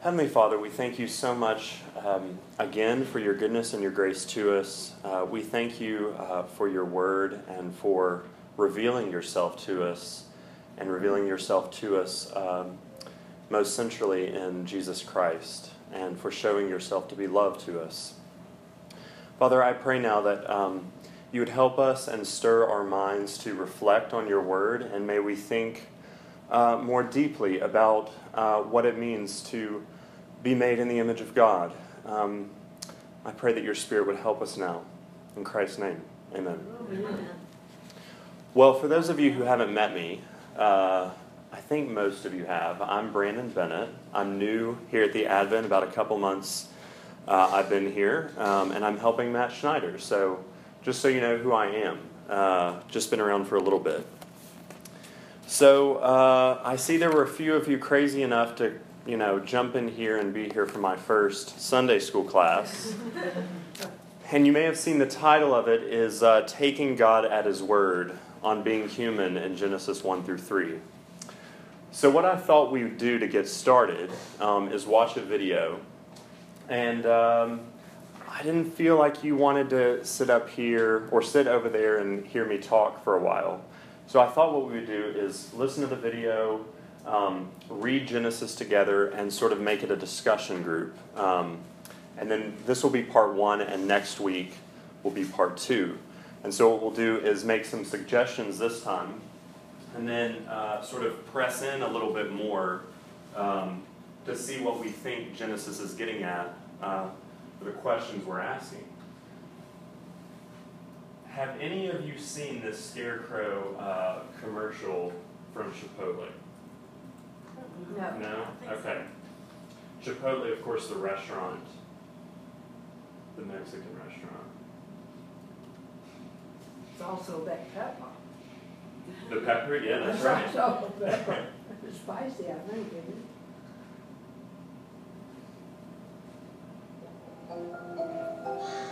Heavenly Father, we thank you so much um, again for your goodness and your grace to us. Uh, we thank you uh, for your word and for revealing yourself to us and revealing yourself to us um, most centrally in Jesus Christ and for showing yourself to be love to us. Father, I pray now that um, you would help us and stir our minds to reflect on your word, and may we think uh, more deeply about uh, what it means to be made in the image of God. Um, I pray that your Spirit would help us now. In Christ's name, amen. amen. Well, for those of you who haven't met me, uh, I think most of you have. I'm Brandon Bennett. I'm new here at the Advent, about a couple months uh, I've been here, um, and I'm helping Matt Schneider. So, just so you know who I am, uh, just been around for a little bit. So uh, I see there were a few of you crazy enough to, you know, jump in here and be here for my first Sunday school class. and you may have seen the title of it is uh, Taking God at His Word on Being Human in Genesis 1 through 3. So what I thought we would do to get started um, is watch a video. And um, I didn't feel like you wanted to sit up here or sit over there and hear me talk for a while. So I thought what we would do is listen to the video, um, read Genesis together, and sort of make it a discussion group. Um, and then this will be part one, and next week will be part two. And so what we'll do is make some suggestions this time, and then uh, sort of press in a little bit more um, to see what we think Genesis is getting at uh, for the questions we're asking. Have any of you seen this scarecrow uh, commercial from Chipotle? No. No? Okay. So. Chipotle, of course, the restaurant, the Mexican restaurant. It's also that pepper. The pepper, yeah, that's right. It's also pepper. it's spicy, I think, isn't it? Thank you.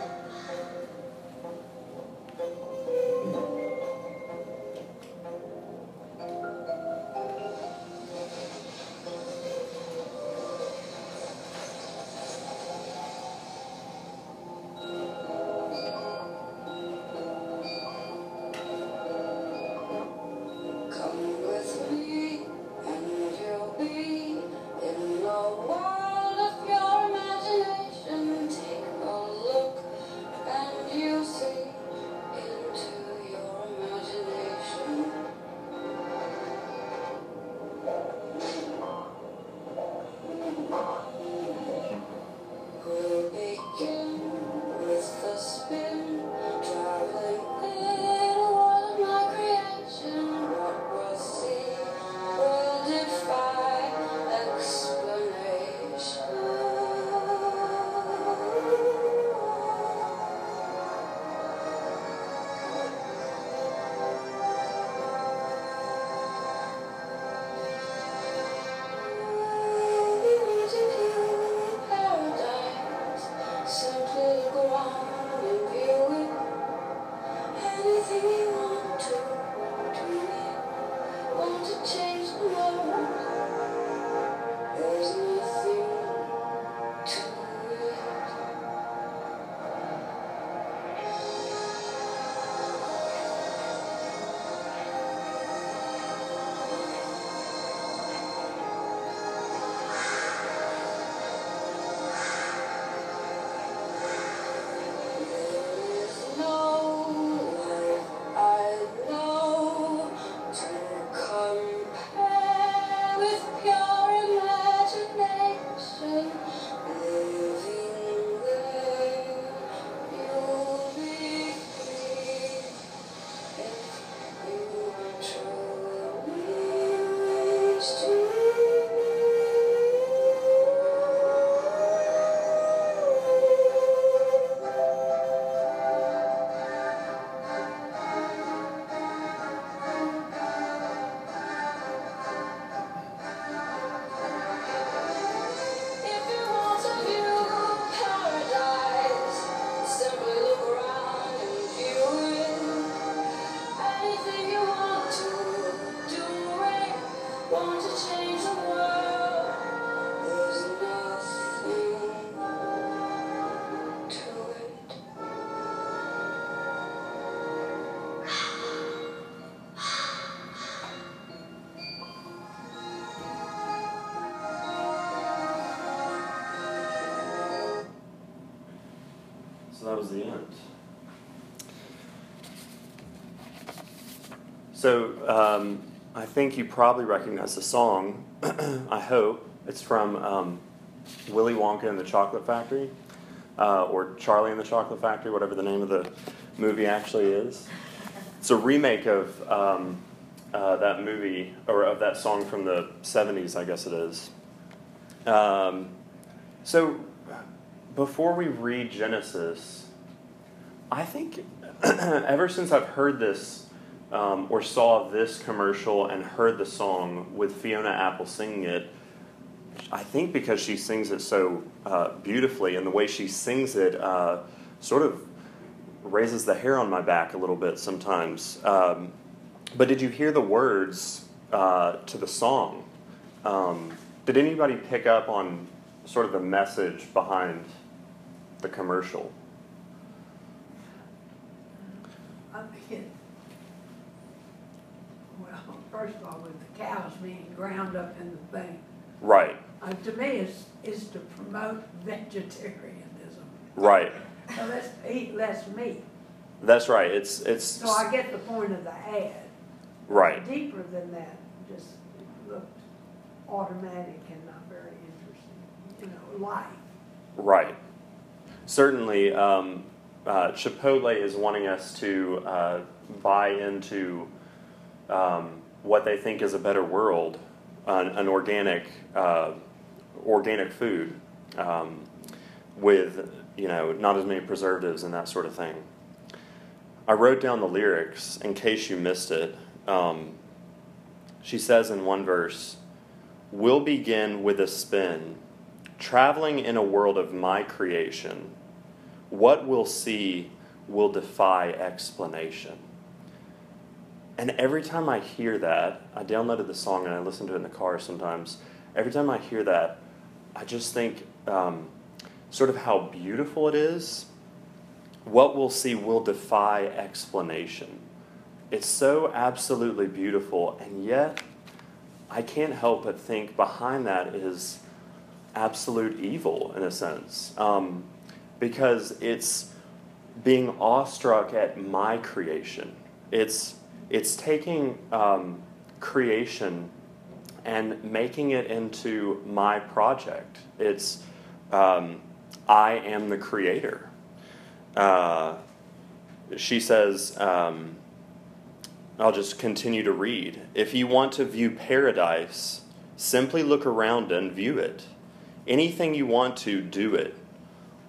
That was the end. So um, I think you probably recognize the song. I hope it's from um, Willy Wonka and the Chocolate Factory, uh, or Charlie and the Chocolate Factory, whatever the name of the movie actually is. It's a remake of um, uh, that movie, or of that song from the 70s, I guess it is. Um, so before we read Genesis, I think ever since I've heard this um, or saw this commercial and heard the song with Fiona Apple singing it, I think because she sings it so uh, beautifully and the way she sings it uh, sort of raises the hair on my back a little bit sometimes. Um, but did you hear the words uh, to the song? Um, did anybody pick up on sort of the message behind the commercial? I mean, well, first of all, with the cows being ground up in the thing, Right, uh, to me, is, is to promote vegetarianism. right. So let's eat less meat. That's right. It's it's So I get the point of the ad. right. Deeper than that, just looked automatic and not very interesting, you know, life. Right. Certainly, um, uh, Chipotle is wanting us to uh, buy into um, what they think is a better world, an, an organic, uh, organic food um, with you know not as many preservatives and that sort of thing. I wrote down the lyrics in case you missed it. Um, she says in one verse, "We'll begin with a spin." traveling in a world of my creation, what we'll see will defy explanation. And every time I hear that, I downloaded the song and I listen to it in the car sometimes. Every time I hear that, I just think um, sort of how beautiful it is. What we'll see will defy explanation. It's so absolutely beautiful, and yet I can't help but think behind that is absolute evil in a sense um, because it's being awestruck at my creation. It's it's taking um, creation and making it into my project. It's um, i am the creator. Uh, she says um, i'll just continue to read. If you want to view paradise simply look around and view it. Anything you want to, do it.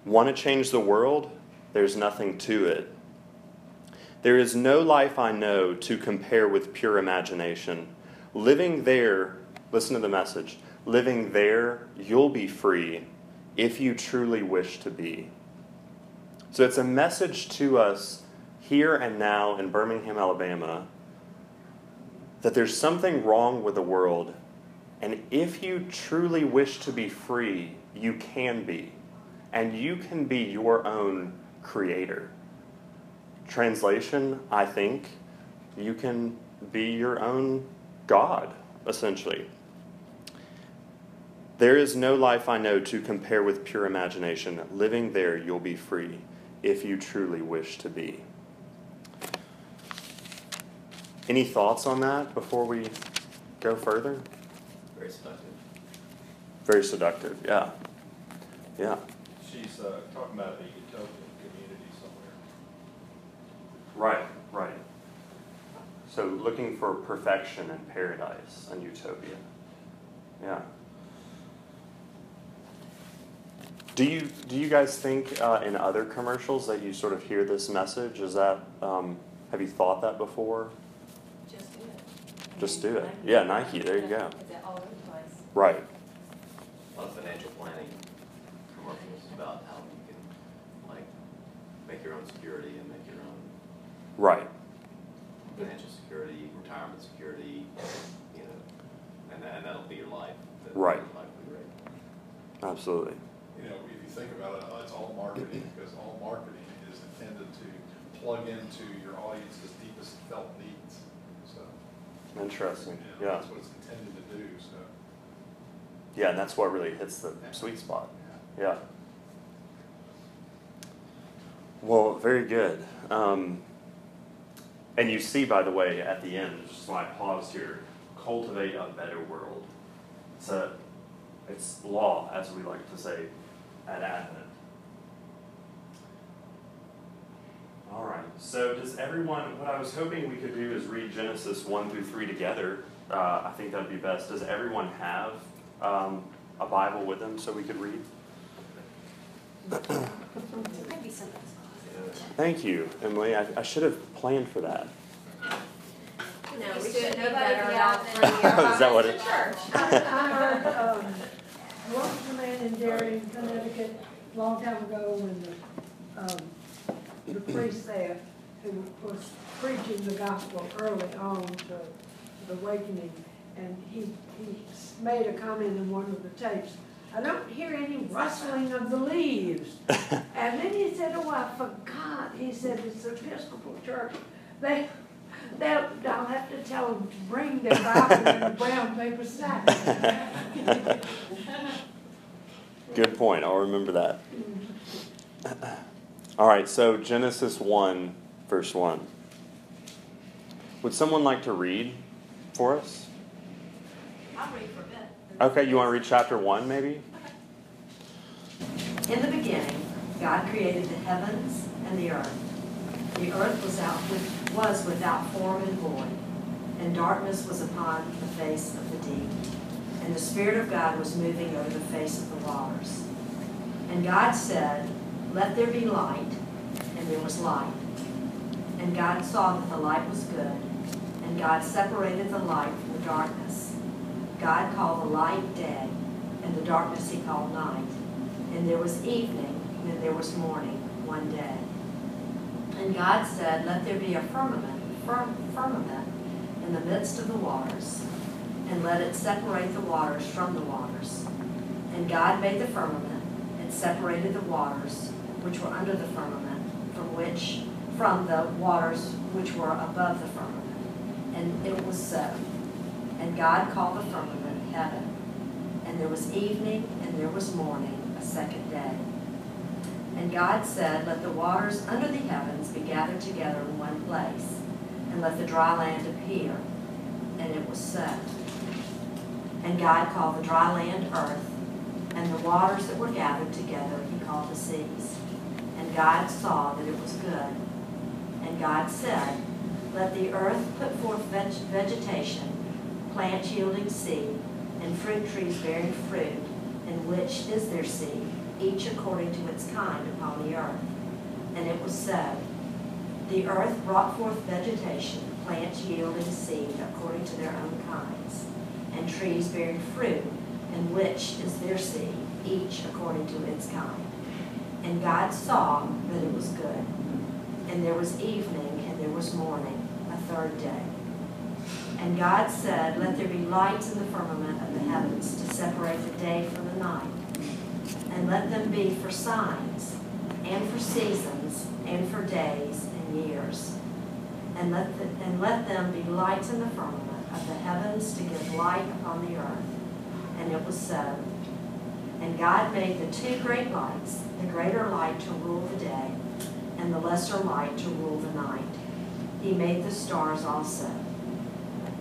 Want to change the world? There's nothing to it. There is no life I know to compare with pure imagination. Living there, listen to the message, living there, you'll be free if you truly wish to be. So it's a message to us here and now in Birmingham, Alabama, that there's something wrong with the world and if you truly wish to be free, you can be. And you can be your own creator. Translation, I think, you can be your own God, essentially. There is no life I know to compare with pure imagination. Living there, you'll be free if you truly wish to be. Any thoughts on that before we go further? Very seductive. Very seductive, yeah. Yeah. She's uh, talking about a utopian community somewhere. Right, right. So looking for perfection and paradise and utopia. Yeah. Do you do you guys think uh, in other commercials that you sort of hear this message? Is that um, have you thought that before? Just do it. Just do it. Yeah, Nike, there you go. Is it all over the place? Right. A financial planning commercials about how you can, like, make your own security and make your own Right. financial security, retirement security, you know, and that, and that'll be your life. That- Right. your life will be great. Absolutely. You know, if you think about it, uh, it's all marketing, because all marketing is intended to plug into your audience's deepest felt needs, so. Interesting. you know, Yeah. That's what it's intended to do, so. Yeah, and that's what really hits the sweet spot. Yeah. Well, very good. Um, and you see, by the way, at the end, just why I paused here, cultivate a better world. It's a, it's law, as we like to say at Advent. All right. So, does everyone? What I was hoping we could do is read Genesis one through three together. Uh, I think that'd be best. Does everyone have um, a Bible with them so we could read? Maybe something's Thank you, Emily. I, I should have planned for that. No, Used we to should know better be about out three there. years. Is that what it- I, I heard, um, what was the man in Darien, Connecticut, a long time ago when the, um, the priest there who was preaching the gospel early on to the awakening, and he, he made a comment in one of the tapes, I don't hear any rustling of the leaves. And then he said, oh, I forgot, he said, it's the Episcopal Church, they, they'll, I'll have to tell them to bring their Bible in a brown paper sack. Good point. I'll remember that. All right, so Genesis 1, verse 1. Would someone like to read for us? I'll read for a bit. Okay, you want to read chapter 1 maybe? In the beginning, God created the heavens and the earth. The earth was out was without form and void, and darkness was upon the face of the deep. And the Spirit of God was moving over the face of the waters. And God said, Let there be light, and there was light. And God saw that the light was good, and God separated the light from the darkness. God called the light day, and the darkness he called night. And there was evening, and there was morning, one day. And God said, Let there be a firmament, firm, firmament in the midst of the waters, and let it separate the waters from the waters. And God made the firmament, and separated the waters which were under the firmament from which from the waters which were above the firmament. And it was so. And God called the firmament heaven. And there was evening, and there was morning, a second day. And God said, Let the waters under the heavens be gathered together in one place, and let the dry land appear. And it was so. And God called the dry land earth, and the waters that were gathered together he called the seas. And God saw that it was good. And God said, Let the earth put forth veg- vegetation, plants yielding seed, and fruit trees bearing fruit, in which is their seed, each according to its kind upon the earth. And it was so. The earth brought forth vegetation, plants yielding seed according to their own kinds, and trees bearing fruit, in which is their seed, each according to its kind. And God saw that it was good. And there was evening, and there was morning, a third day. And God said, Let there be lights in the firmament of the heavens to separate the day from the night, and let them be for signs, and for seasons, and for days and years. And let, the, and let them be lights in the firmament of the heavens to give light upon the earth. And it was so. And God made the two great lights, the greater light to rule the day, and the lesser light to rule the night. He made the stars also.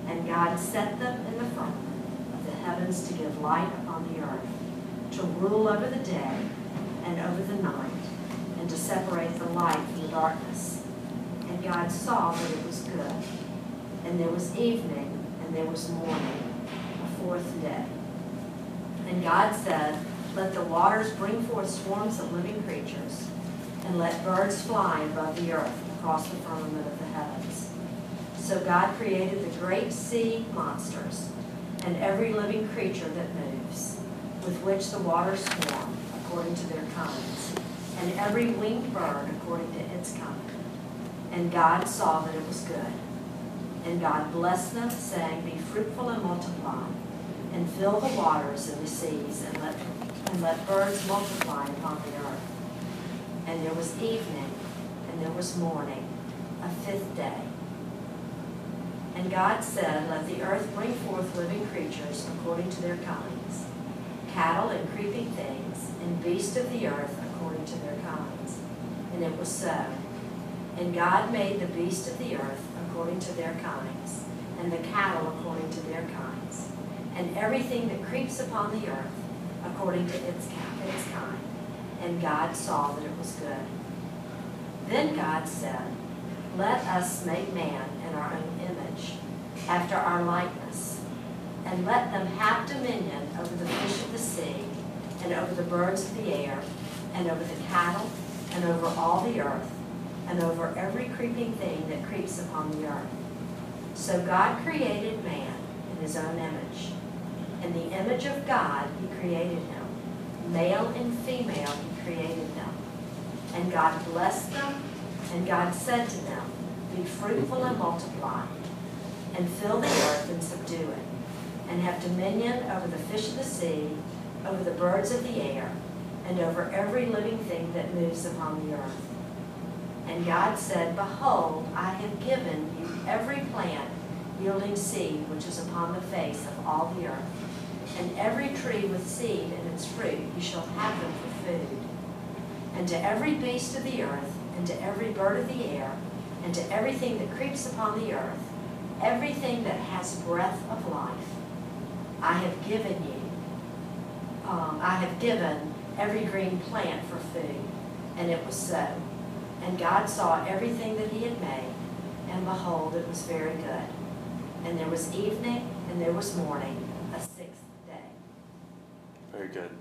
And God set them in the firmament of the heavens to give light upon the earth, to rule over the day and over the night, and to separate the light from the darkness. And God saw that it was good. And there was evening, and there was morning, a fourth day. And God said, Let the waters bring forth swarms of living creatures, and let birds fly above the earth across the firmament of the heavens. So God created the great sea monsters, and every living creature that moves, with which the waters swarm, according to their kinds, and every winged bird according to its kind. And God saw that it was good. And God blessed them, saying, Be fruitful and multiply, and fill the waters and the seas, and let, and let birds multiply upon the earth. And there was evening, and there was morning, a fifth day. And God said, Let the earth bring forth living creatures according to their kinds, cattle and creeping things, and beasts of the earth according to their kinds, And it was so. And God made the beasts of the earth according to their kinds, and the cattle according to their kinds, and everything that creeps upon the earth according to its, its kind. And God saw that it was good. Then God said, Let us make man our own image, after our likeness, and let them have dominion over the fish of the sea, and over the birds of the air, and over the cattle, and over all the earth, and over every creeping thing that creeps upon the earth. So God created man in his own image. In the image of God he created him. Male and female he created them. And God blessed them, and God said to them, Be fruitful and multiply, and fill the earth and subdue it, and have dominion over the fish of the sea, over the birds of the air, and over every living thing that moves upon the earth. And God said, Behold, I have given you every plant yielding seed which is upon the face of all the earth, and every tree with seed in its fruit, you shall have them for food. And to every beast of the earth, and to every bird of the air, and to everything that creeps upon the earth, everything that has breath of life, I have given you, um, I have given every green plant for food. And it was so. And God saw everything that he had made, and behold, it was very good. And there was evening, and there was morning, a sixth day. Very good.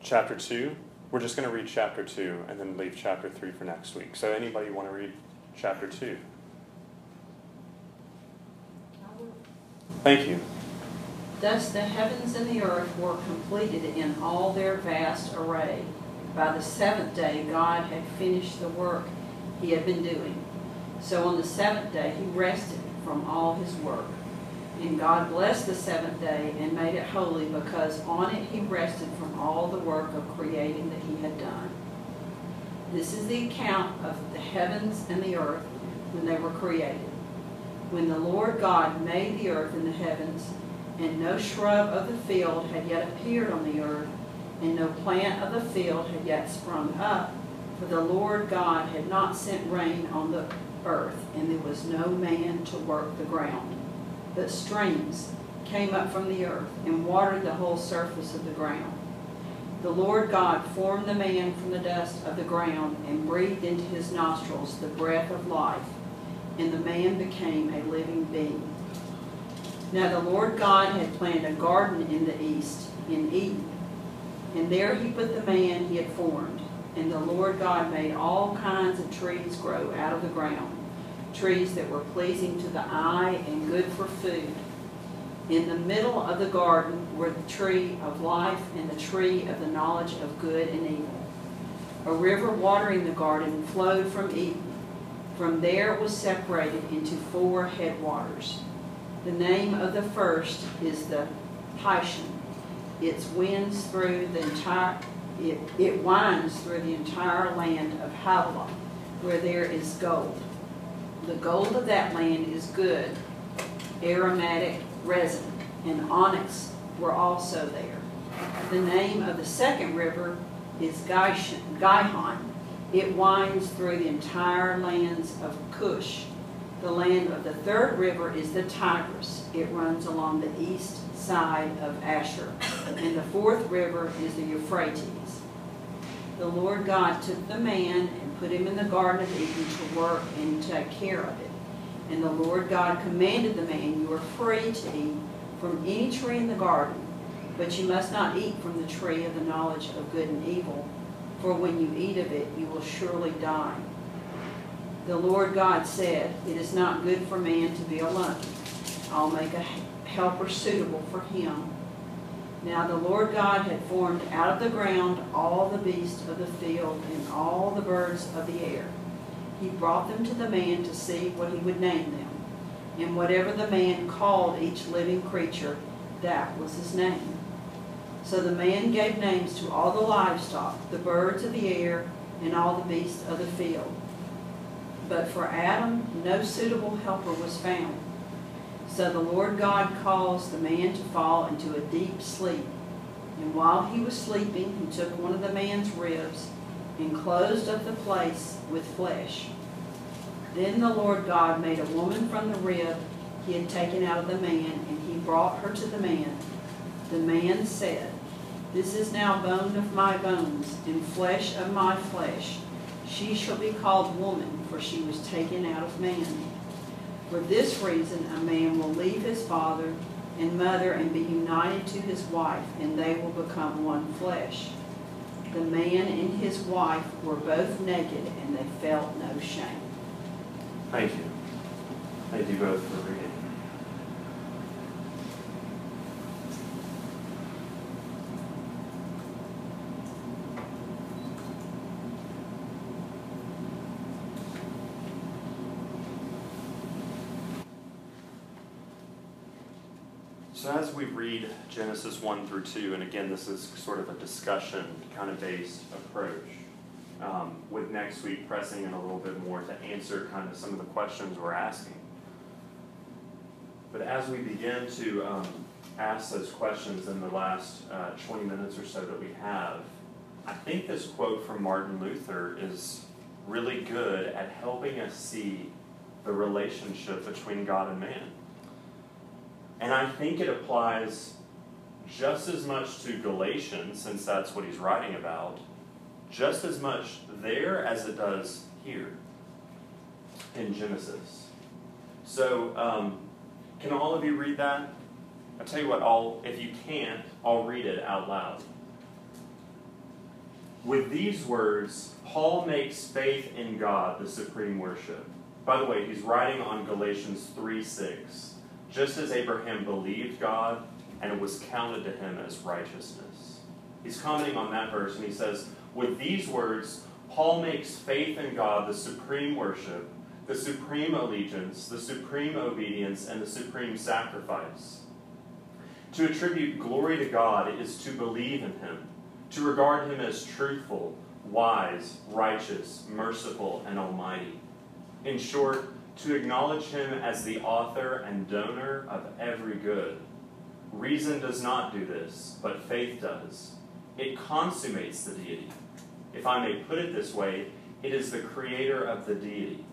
Chapter 2. We're just going to read chapter 2 and then leave chapter 3 for next week. So, anybody want to read chapter 2? Thank you. Thus the heavens and the earth were completed in all their vast array. By the seventh day God had finished the work he had been doing. So on the seventh day he rested from all his work. And God blessed the seventh day and made it holy because on it he rested from all the work of creating that he had done. This is the account of the heavens and the earth when they were created. When the Lord God made the earth and the heavens, and no shrub of the field had yet appeared on the earth, and no plant of the field had yet sprung up, for the Lord God had not sent rain on the earth, and there was no man to work the ground. But streams came up from the earth and watered the whole surface of the ground. The Lord God formed the man from the dust of the ground and breathed into his nostrils the breath of life, and the man became a living being. Now the Lord God had planted a garden in the east, in Eden, and there he put the man he had formed. And the Lord God made all kinds of trees grow out of the ground, trees that were pleasing to the eye and good for food. In the middle of the garden were the tree of life and the tree of the knowledge of good and evil. A river watering the garden flowed from Eden. From there it was separated into four headwaters. The name of the first is the Pishon. It winds through the entire it, it winds through the entire land of Havilah, where there is gold. The gold of that land is good, aromatic resin, and onyx were also there. The name of the second river is Gihon. It winds through the entire lands of Cush. The land of the third river is the Tigris. It runs along the east side of Ashur. And the fourth river is the Euphrates. The Lord God took the man and put him in the Garden of Eden to work and take care of it. And the Lord God commanded the man, You are free to eat from any tree in the garden, but you must not eat from the tree of the knowledge of good and evil, for when you eat of it, you will surely die. The Lord God said, It is not good for man to be alone. I'll make a helper suitable for him. Now the Lord God had formed out of the ground all the beasts of the field and all the birds of the air. He brought them to the man to see what he would name them. And whatever the man called each living creature, that was his name. So the man gave names to all the livestock, the birds of the air, and all the beasts of the field. But for Adam no suitable helper was found. So the Lord God caused the man to fall into a deep sleep. And while he was sleeping, he took one of the man's ribs enclosed up the place with flesh. Then the Lord God made a woman from the rib he had taken out of the man, and he brought her to the man. The man said, This is now bone of my bones, and flesh of my flesh. She shall be called woman, for she was taken out of man. For this reason, a man will leave his father and mother and be united to his wife, and they will become one flesh. The man and his wife were both naked, and they felt no shame. Thank you. Thank you both for reading. So as we read Genesis 1 through 2, and again, this is sort of a discussion kind of based approach, um, with next week pressing in a little bit more to answer kind of some of the questions we're asking. But as we begin to um, ask those questions in the last uh, 20 minutes or so that we have, I think this quote from Martin Luther is really good at helping us see the relationship between God and man. And I think it applies just as much to Galatians, since that's what he's writing about, just as much there as it does here in Genesis. So, um, can all of you read that? I'll tell you what, I'll, if you can't, I'll read it out loud. With these words, Paul makes faith in God the supreme worship. By the way, he's writing on Galatians 3 6 just as Abraham believed God and it was counted to him as righteousness. He's commenting on that verse and he says, with these words, Paul makes faith in God the supreme worship, the supreme allegiance, the supreme obedience, and the supreme sacrifice. To attribute glory to God is to believe in him, to regard him as truthful, wise, righteous, merciful, and almighty. In short, to acknowledge him as the author and donor of every good. Reason does not do this, but faith does. It consummates the deity. If I may put it this way, it is the creator of the deity,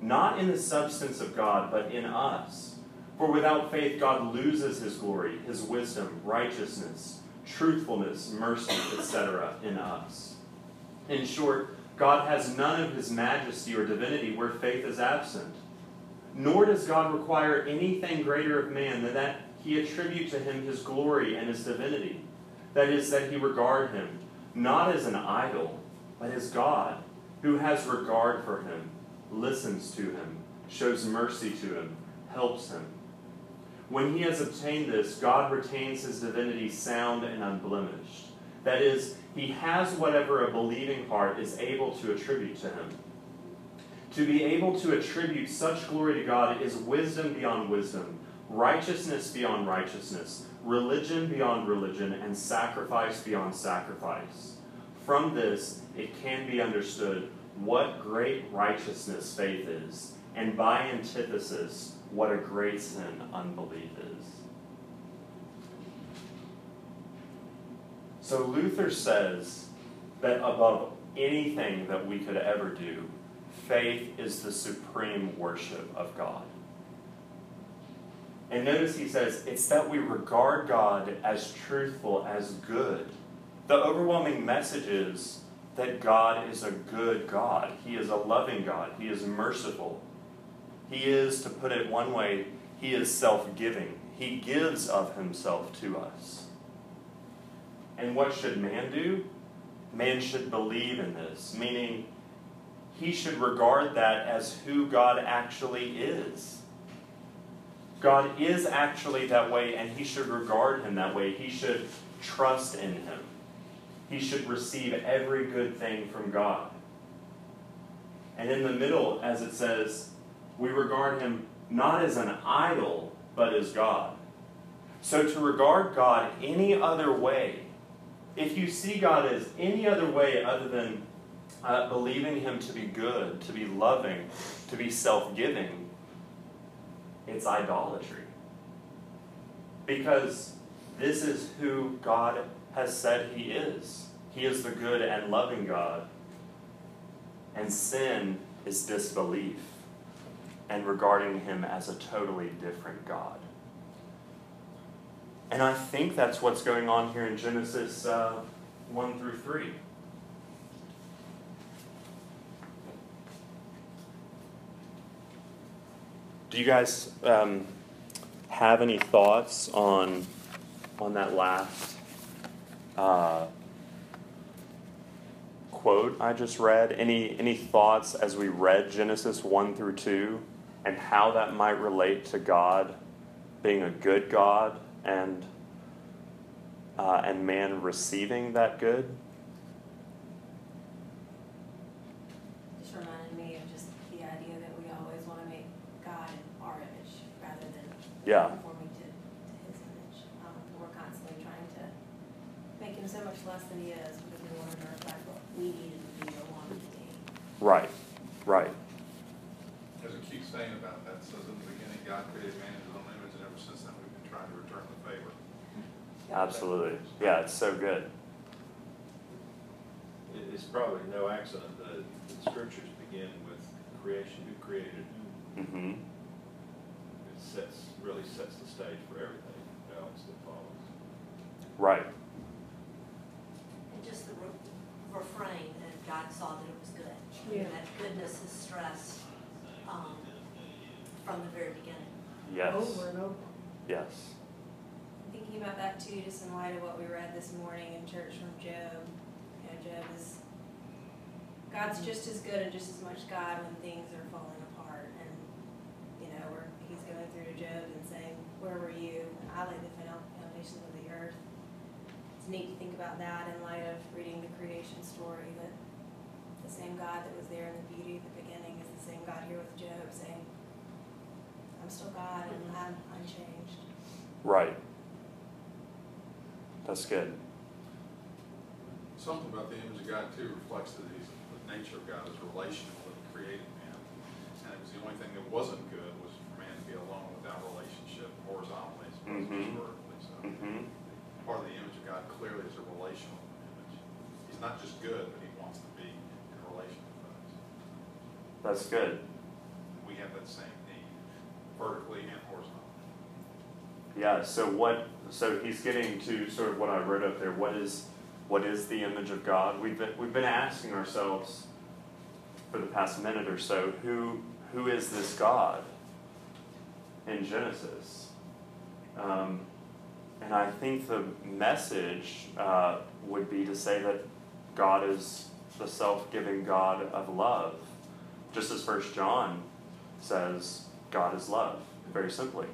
not in the substance of God, but in us. For without faith, God loses his glory, his wisdom, righteousness, truthfulness, mercy, etc., in us. In short, God has none of his majesty or divinity where faith is absent. Nor does God require anything greater of man than that he attribute to him his glory and his divinity. That is, that he regard him not as an idol, but as God, who has regard for him, listens to him, shows mercy to him, helps him. When he has obtained this, God retains his divinity sound and unblemished. That is, he has whatever a believing heart is able to attribute to him. To be able to attribute such glory to God is wisdom beyond wisdom, righteousness beyond righteousness, religion beyond religion, and sacrifice beyond sacrifice. From this, it can be understood what great righteousness faith is, and by antithesis, what a great sin unbelief is. So Luther says that above anything that we could ever do, faith is the supreme worship of God. And notice he says it's that we regard God as truthful, as good. The overwhelming message is that God is a good God. He is a loving God. He is merciful. He is, to put it one way, he is self giving. He gives of himself to us. And what should man do? Man should believe in this, meaning he should regard that as who God actually is. God is actually that way, and he should regard him that way. He should trust in him. He should receive every good thing from God. And in the middle, as it says, we regard him not as an idol, but as God. So to regard God any other way, if you see God as any other way other than uh, believing Him to be good, to be loving, to be self giving, it's idolatry. Because this is who God has said He is. He is the good and loving God. And sin is disbelief and regarding him as a totally different God. And I think that's what's going on here in Genesis uh, 1 through 3. Do you guys um, have any thoughts on on that last uh, quote I just read? Any any thoughts as we read Genesis one through two, and how that might relate to God being a good God and uh, and man receiving that good? Just reminded me of just the idea that we always want to make God in our image rather than Yeah. conforming to, to his image. Um, we're constantly trying to make him so much less than he is because we want to reflect what we need him to be or want him to be. Right, right. There's a cute saying about that, It says in the beginning, God created man in his own image, and ever since then, we've been trying to return the favor. Absolutely. Yeah, it's so good. It- It's probably no accident that the scriptures begin with creation, who created whom. hmm It sets, really sets the stage for everything else that follows. Right. And just the re- refrain that God saw that it was good. Yeah. And That goodness is stressed, um, from the very beginning. Yes. Over and over. Yes. Thinking about that too, just in light of what we read this morning in church from Job. You know, Job is, God's just as good and just as much God when things are falling apart. And, you know, where he's going through to Job and saying, where were you? And I laid the found- foundations of the earth. It's neat to think about that in light of reading the creation story, that the same God that was there in the beauty at the beginning is the same God here with Job saying, I'm still God and I'm unchanged. Right. That's good. Something about the image of God too reflects that he's, the nature of God is relational, that he created man. And it was the only thing that wasn't good was for man to be alone without relationship horizontally as opposed to Mhm. vertically. So hmm part of the image of God clearly is a relational image. He's not just good, but he wants to be in relation with us. That's good. We have that same need, vertically and horizontally. Yeah. So what? So he's getting to sort of what I wrote up there. What is what is the image of God? We've been we've been asking ourselves for the past minute or so who who is this God in Genesis? Um, and I think the message uh, would be to say that God is the self-giving God of love, just as First John says, God is love. Very simply.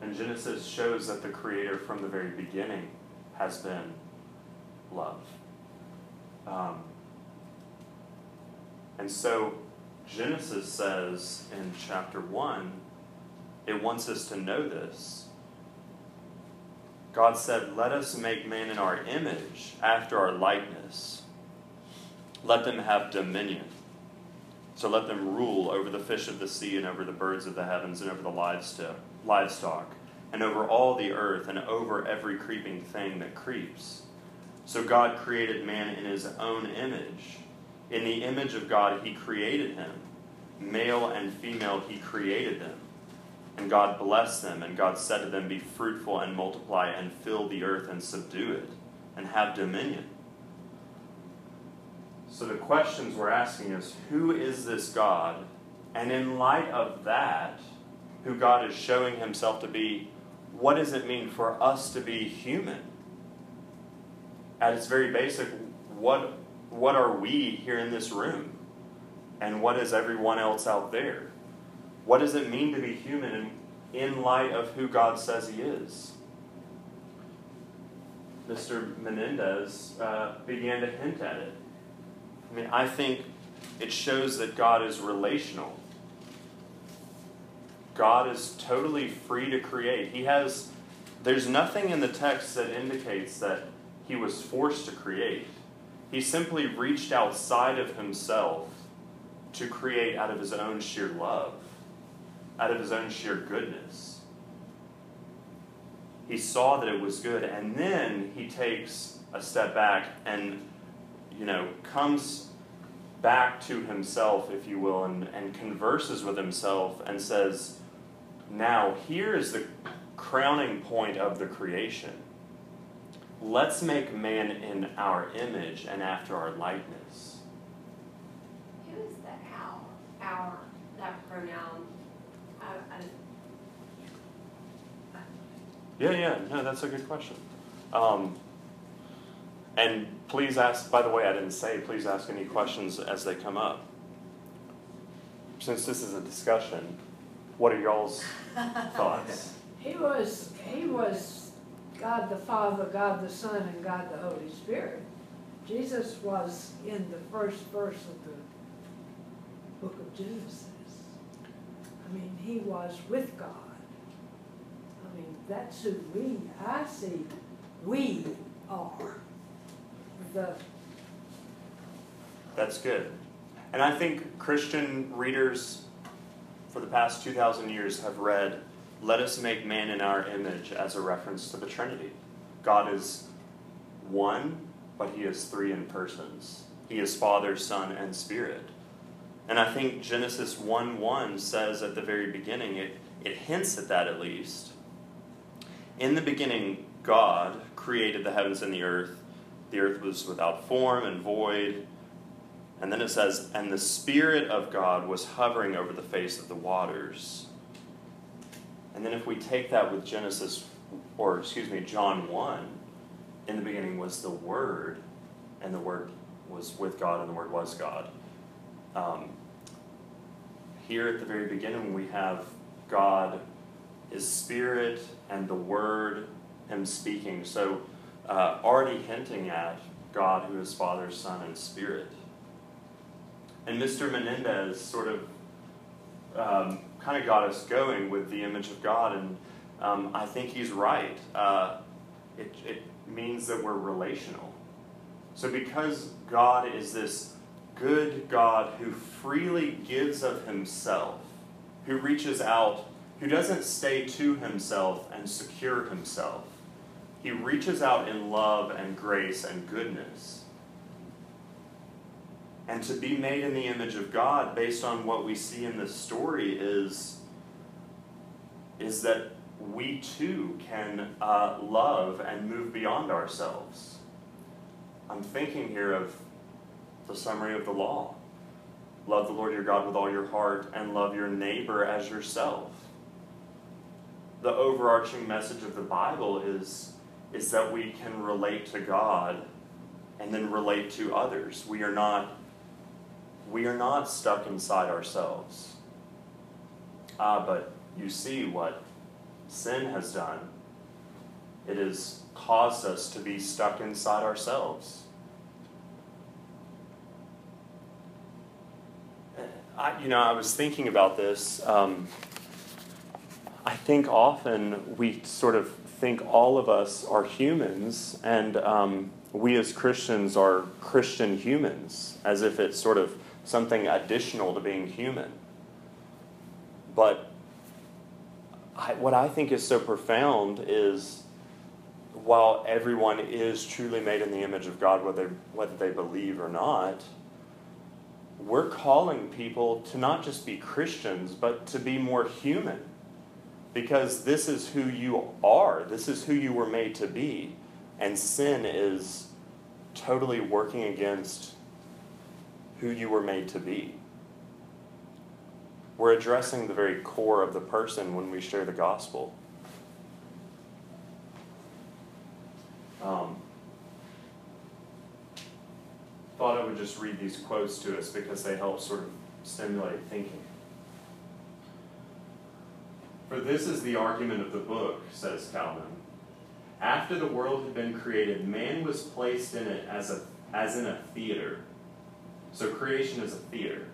And Genesis shows that the Creator from the very beginning has been love. Um, and so Genesis says in chapter 1, it wants us to know this. God said, Let us make man in our image, after our likeness. Let them have dominion. So let them rule over the fish of the sea, and over the birds of the heavens, and over the livestock, livestock, and over all the earth, and over every creeping thing that creeps. So God created man in his own image. In the image of God, he created him. Male and female, he created them. And God blessed them, and God said to them, Be fruitful and multiply, and fill the earth and subdue it, and have dominion. So the questions we're asking is who is this God? And in light of that, who God is showing himself to be, what does it mean for us to be human? At its very basic, what, what are we here in this room? And what is everyone else out there? What does it mean to be human in, light of who God says He is? Mr. Menendez uh, began to hint at it. I mean, I think it shows that God is relational. God is totally free to create. He has, there's nothing in the text that indicates that he was forced to create. He simply reached outside of himself to create out of his own sheer love, out of his own sheer goodness. He saw that it was good, and then he takes a step back and, you know, comes back to himself, if you will, and, and converses with himself and says, Now, here is the crowning point of the creation. Let's make man in our image and after our likeness. Who is the our, our, that pronoun? Yeah, yeah, no, that's a good question. Um, and please ask, by the way, I didn't say, please ask any questions as they come up. Since this is a discussion, what are y'all's thoughts? He was, he was God the Father, God the Son, and God the Holy Spirit. Jesus was in the first verse of the book of Genesis. I mean, he was with God. I mean, that's who we, I see, we are. The, That's good. And I think Christian readers for the past 2,000 years have read, Let us make man in our image as a reference to the Trinity. God is one, but he is three in persons. He is Father, Son, and Spirit. And I think Genesis 1 1 says at the very beginning, it, it hints at that at least. In the beginning, God created the heavens and the earth. The earth was without form and void. And then it says, and the Spirit of God was hovering over the face of the waters. And then if we take that with Genesis, or excuse me, John 1, in the beginning was the Word, and the Word was with God, and the Word was God. Um, here at the very beginning, we have God is Spirit and the Word, Him speaking. So, uh, already hinting at God who is Father, Son, and Spirit. And Mr. Menendez sort of um, kind of got us going with the image of God, and um, I think he's right. Uh, it, it means that we're relational. So, because God is this good God who freely gives of himself, who reaches out, who doesn't stay to himself and secure himself, he reaches out in love and grace and goodness. And to be made in the image of God, based on what we see in this story, is, is that we too can uh, love and move beyond ourselves. I'm thinking here of the summary of the law love the Lord your God with all your heart, and love your neighbor as yourself. The overarching message of the Bible is, is that we can relate to God and then relate to others. We are not we are not stuck inside ourselves. Ah, but you see what sin has done. It has caused us to be stuck inside ourselves. I, you know, I was thinking about this. Um, I think often we sort of think all of us are humans, and um, we as Christians are Christian humans, as if it's sort of something additional to being human. But I, what I think is so profound is while everyone is truly made in the image of God, whether, whether they believe or not, we're calling people to not just be Christians, but to be more human. Because this is who you are, this is who you were made to be. And sin is totally working against who you were made to be. We're addressing the very core of the person when we share the gospel. Um, thought I would just read these quotes to us because they help sort of stimulate thinking. For this is the argument of the book, says Calvin. After the world had been created, man was placed in it as, a, as in a theater. So creation is a theater.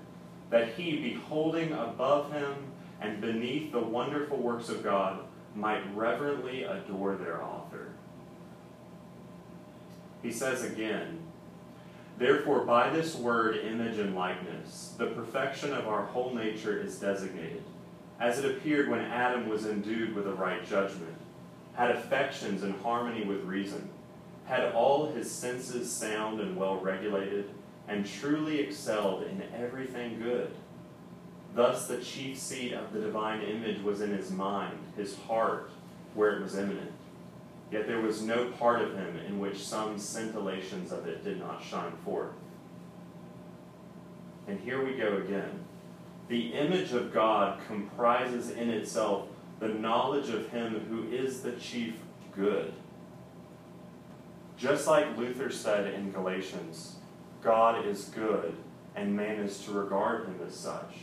That he, beholding above him and beneath the wonderful works of God, might reverently adore their author. He says again, Therefore, by this word, image and likeness, the perfection of our whole nature is designated, as it appeared when Adam was endued with a right judgment, had affections in harmony with reason, had all his senses sound and well regulated, and truly excelled in everything good. Thus, the chief seat of the divine image was in his mind, his heart, where it was imminent. Yet there was no part of him in which some scintillations of it did not shine forth. And here we go again. The image of God comprises in itself the knowledge of him who is the chief good. Just like Luther said in Galatians, God is good and man is to regard him as such.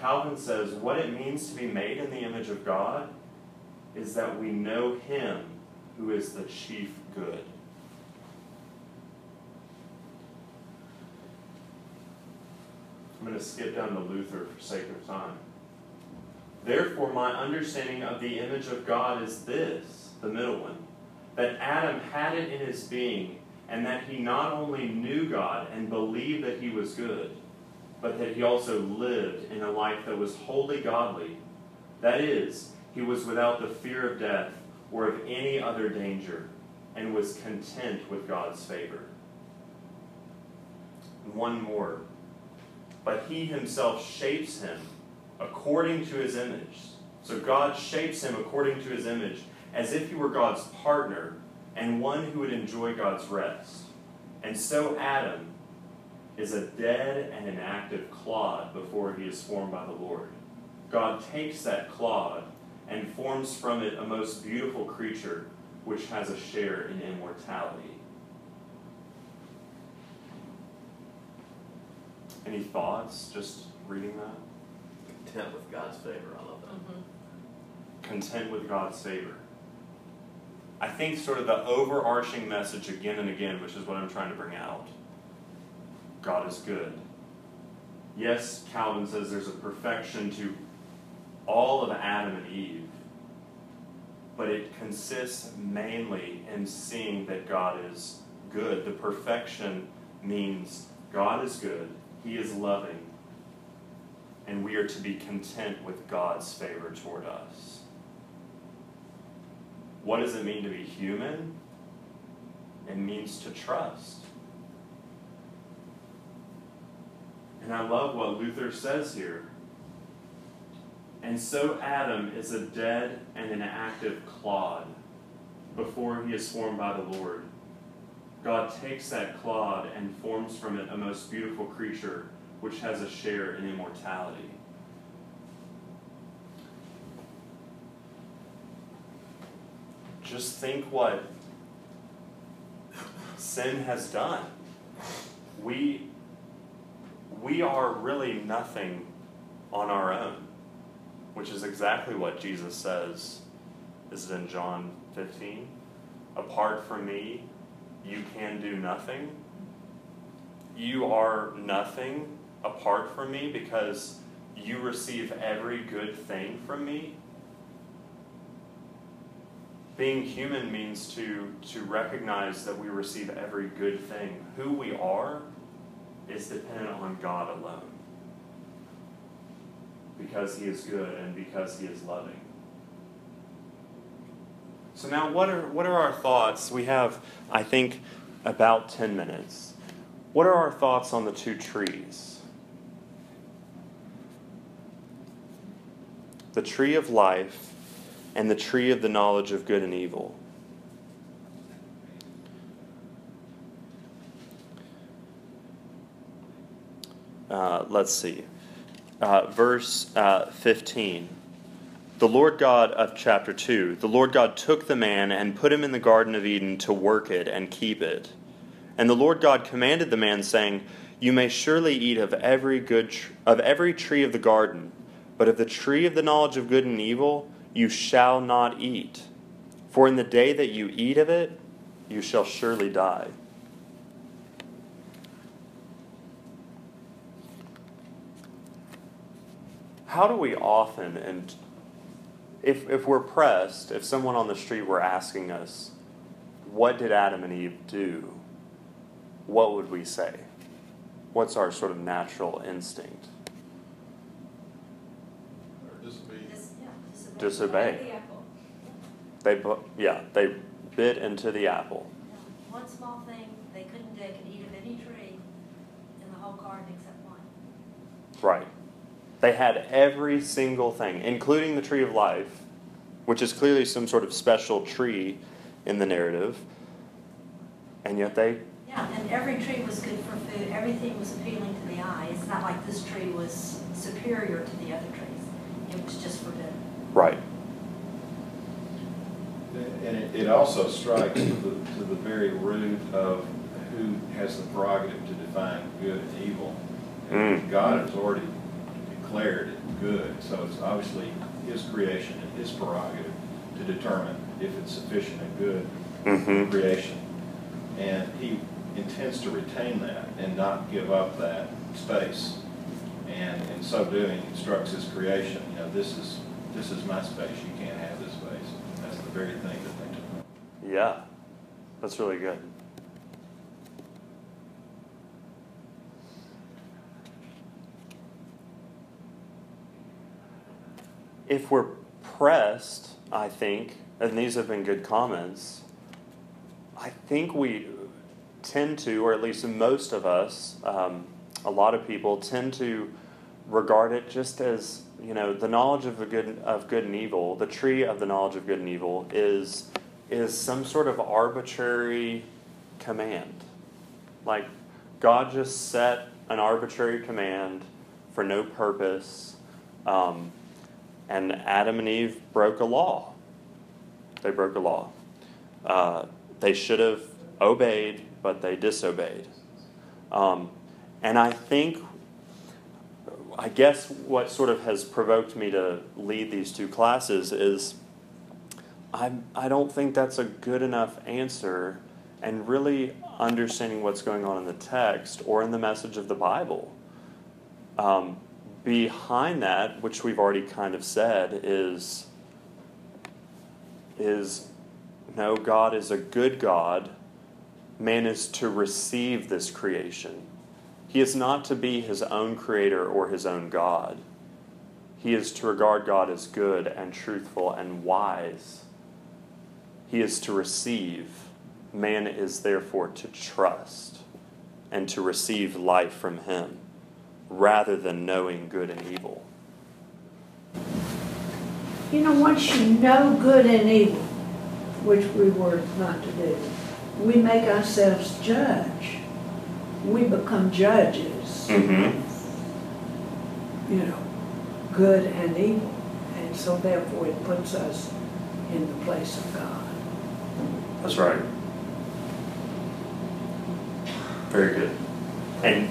Calvin says what it means to be made in the image of God is that we know him who is the chief good. I'm going to skip down to Luther for sake of time. Therefore, my understanding of the image of God is this, the middle one, that Adam had it in his being, and that he not only knew God and believed that he was good, but that he also lived in a life that was wholly godly. That is, he was without the fear of death or of any other danger, and was content with God's favor. One more. But he himself shapes him according to his image. So God shapes him according to his image, as if he were God's partner and one who would enjoy God's rest. And so Adam is a dead and inactive clod before he is formed by the Lord. God takes that clod forms from it a most beautiful creature which has a share in immortality. Any thoughts just reading that? Content with God's favor, I love that. Mm-hmm. Content with God's favor. I think sort of the overarching message again and again, which is what I'm trying to bring out God is good. Yes, Calvin says there's a perfection to all of Adam and Eve, but it consists mainly in seeing that God is good. The perfection means God is good, He is loving, and we are to be content with God's favor toward us. What does it mean to be human? It means to trust. And I love what Luther says here. And so Adam is a dead and inactive clod before he is formed by the Lord. God takes that clod and forms from it a most beautiful creature which has a share in immortality. Just think what sin has done. We we are really nothing on our own, which is exactly what Jesus says. Is in John 15? Apart from me, you can do nothing. You are nothing apart from me because you receive every good thing from me. Being human means to, to recognize that we receive every good thing. Who we are is dependent on God alone. Because He is good and because He is loving. So, now what are, what are our thoughts? We have, I think, about 10 minutes. What are our thoughts on the two trees? The tree of life and the tree of the knowledge of good and evil. Uh, let's see. Uh, verse uh, 15. The Lord God of chapter 2 The Lord God took the man and put him in the Garden of Eden to work it and keep it. And the Lord God commanded the man, saying, You may surely eat of every good tr- of every tree of the garden, but of the tree of the knowledge of good and evil you shall not eat. For in the day that you eat of it, you shall surely die. How do we often, and if, if we're pressed, if someone on the street were asking us, what did Adam and Eve do? What would we say? What's our sort of natural instinct? Or disobey. Dis- yeah, disobey. Disobey. The. They, bu- yeah, they bit into the apple. One small thing, they couldn't, they could eat of any tree, in the whole garden except one. Right. They had every single thing, including the tree of life, which is clearly some sort of special tree in the narrative. And yet they Yeah, and every tree was good for food, everything was appealing to the eye. It's not like this tree was superior to the other trees. It was just forbidden. right. And it, it also strikes to the, to the very root of who has the prerogative to define good and evil. And Mm. God has already declared it good, so it's obviously his creation and his prerogative to determine if it's sufficient and good Mm-hmm. creation. And he intends to retain that and not give up that space. And in so doing, instructs his creation, you know, this is, this is my space, you can't have this space. That's the very thing that they took. Yeah. That's really good. If we're pressed, I think, and these have been good comments, I think we tend to, or at least most of us, um, a lot of people tend to regard it just as you know the knowledge of the good of good and evil. The tree of the knowledge of good and evil is is some sort of arbitrary command. Like God just set an arbitrary command for no purpose, um, and Adam and Eve broke a law. They broke a law. Uh, they should have obeyed, but they disobeyed. Um, and I think, I guess what sort of has provoked me to lead these two classes is I, I don't think that's a good enough answer and really understanding what's going on in the text or in the message of the Bible. Um, behind that, which we've already kind of said, is is no, God is a good God. Man is to receive this creation. He is not to be his own creator or his own God. He is to regard God as good and truthful and wise. He is to receive. Man is therefore to trust and to receive life from him rather than knowing good and evil. You know, once you know good and evil, which we were not to do, we make ourselves judge. We become judges, Mm-hmm. you know, good and evil. And so therefore it puts us in the place of God. That's right. Very good. And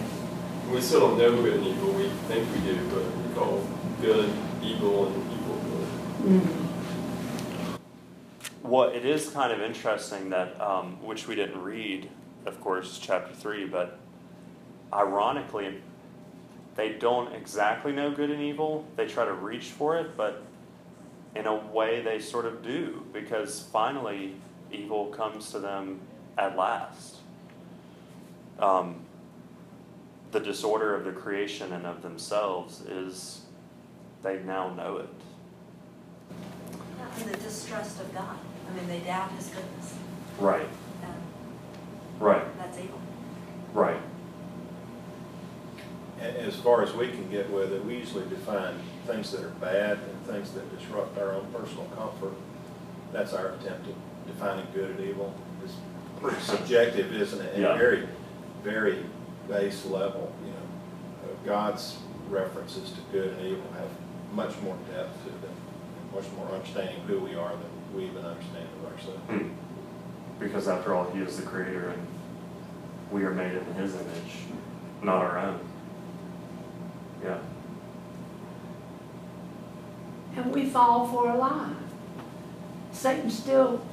We still don't know good and evil, we think we do, but we call good evil and evil good. Well, it is kind of interesting that, um, which we didn't read, of course, chapter 3, but ironically, they don't exactly know good and evil. They try to reach for it, but in a way they sort of do, because finally, evil comes to them at last. Um, the disorder of the creation and of themselves is they now know it. Yeah, And the distrust of God. I mean, they doubt his goodness. Right, And right, that's evil. right. As far as we can get with it, we usually define things that are bad and things that disrupt our own personal comfort. That's our attempt at defining good and evil. It's pretty subjective, isn't it? And Yeah. very, very base level, you know. Uh, God's references to good and evil have much more depth to them, and much more understanding of who we are than we even understand of ourselves. Hmm. Because after all, He is the Creator and we are made in His image, not our own. Yeah. And we fall for a lie. Satan still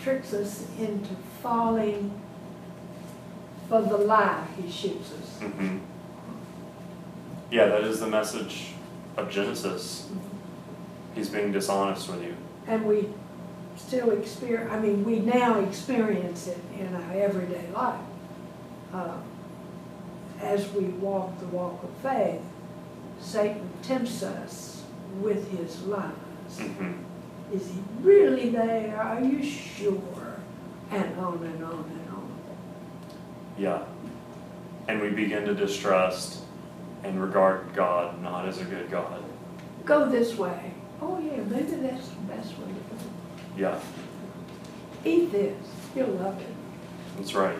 tricks us into falling for the lie he shoots us. hmm Yeah, that is the message of Genesis. He's being dishonest with you. And we still experience, I mean, we now experience it in our everyday life. Uh, As we walk the walk of faith, Satan tempts us with his lies. hmm Is he really there? Are you sure? And on and on and on. Yeah. and we begin to distrust and regard God not as a good God. Go this way. Oh, yeah, maybe that's the best way to go. Yeah, Eat this, you'll love it. that's right.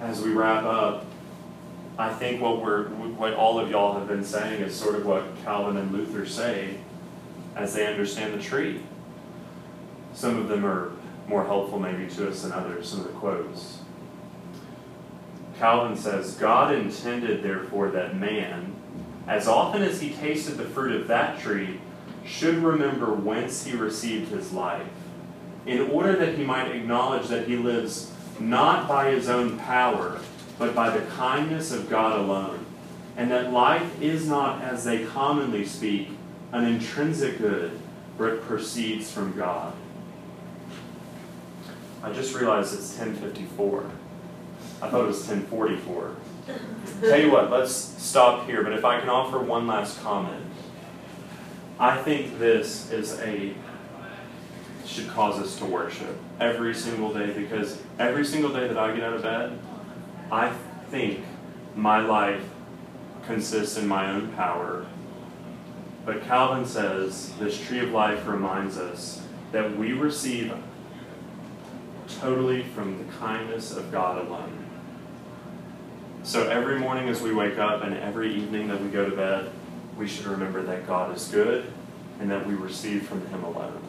As we wrap up, I think what we're, what all of y'all have been saying is sort of what Calvin and Luther say as they understand the tree. Some of them are more helpful maybe to us than others, some of the quotes. Calvin says, God intended, therefore, that man, as often as he tasted the fruit of that tree, should remember whence he received his life, in order that he might acknowledge that he lives not by his own power, but by the kindness of God alone, and that life is not, as they commonly speak, an intrinsic good, but proceeds from God. I just realized it's 1054. I thought it was 1044. Tell you what, let's stop here, but if I can offer one last comment. I think this is a should cause us to worship every single day because every single day that I get out of bed, I think my life consists in my own power. But Calvin says this tree of life reminds us that we receive totally from the kindness of God alone. So every morning as we wake up and every evening that we go to bed, we should remember that God is good and that we receive from Him alone.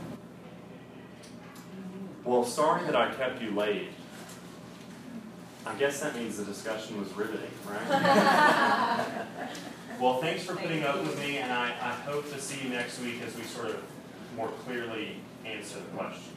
Well, sorry that I kept you late. I guess that means the discussion was riveting, right? well, thanks for putting up with me, and I, I hope to see you next week as we sort of more clearly answer the questions.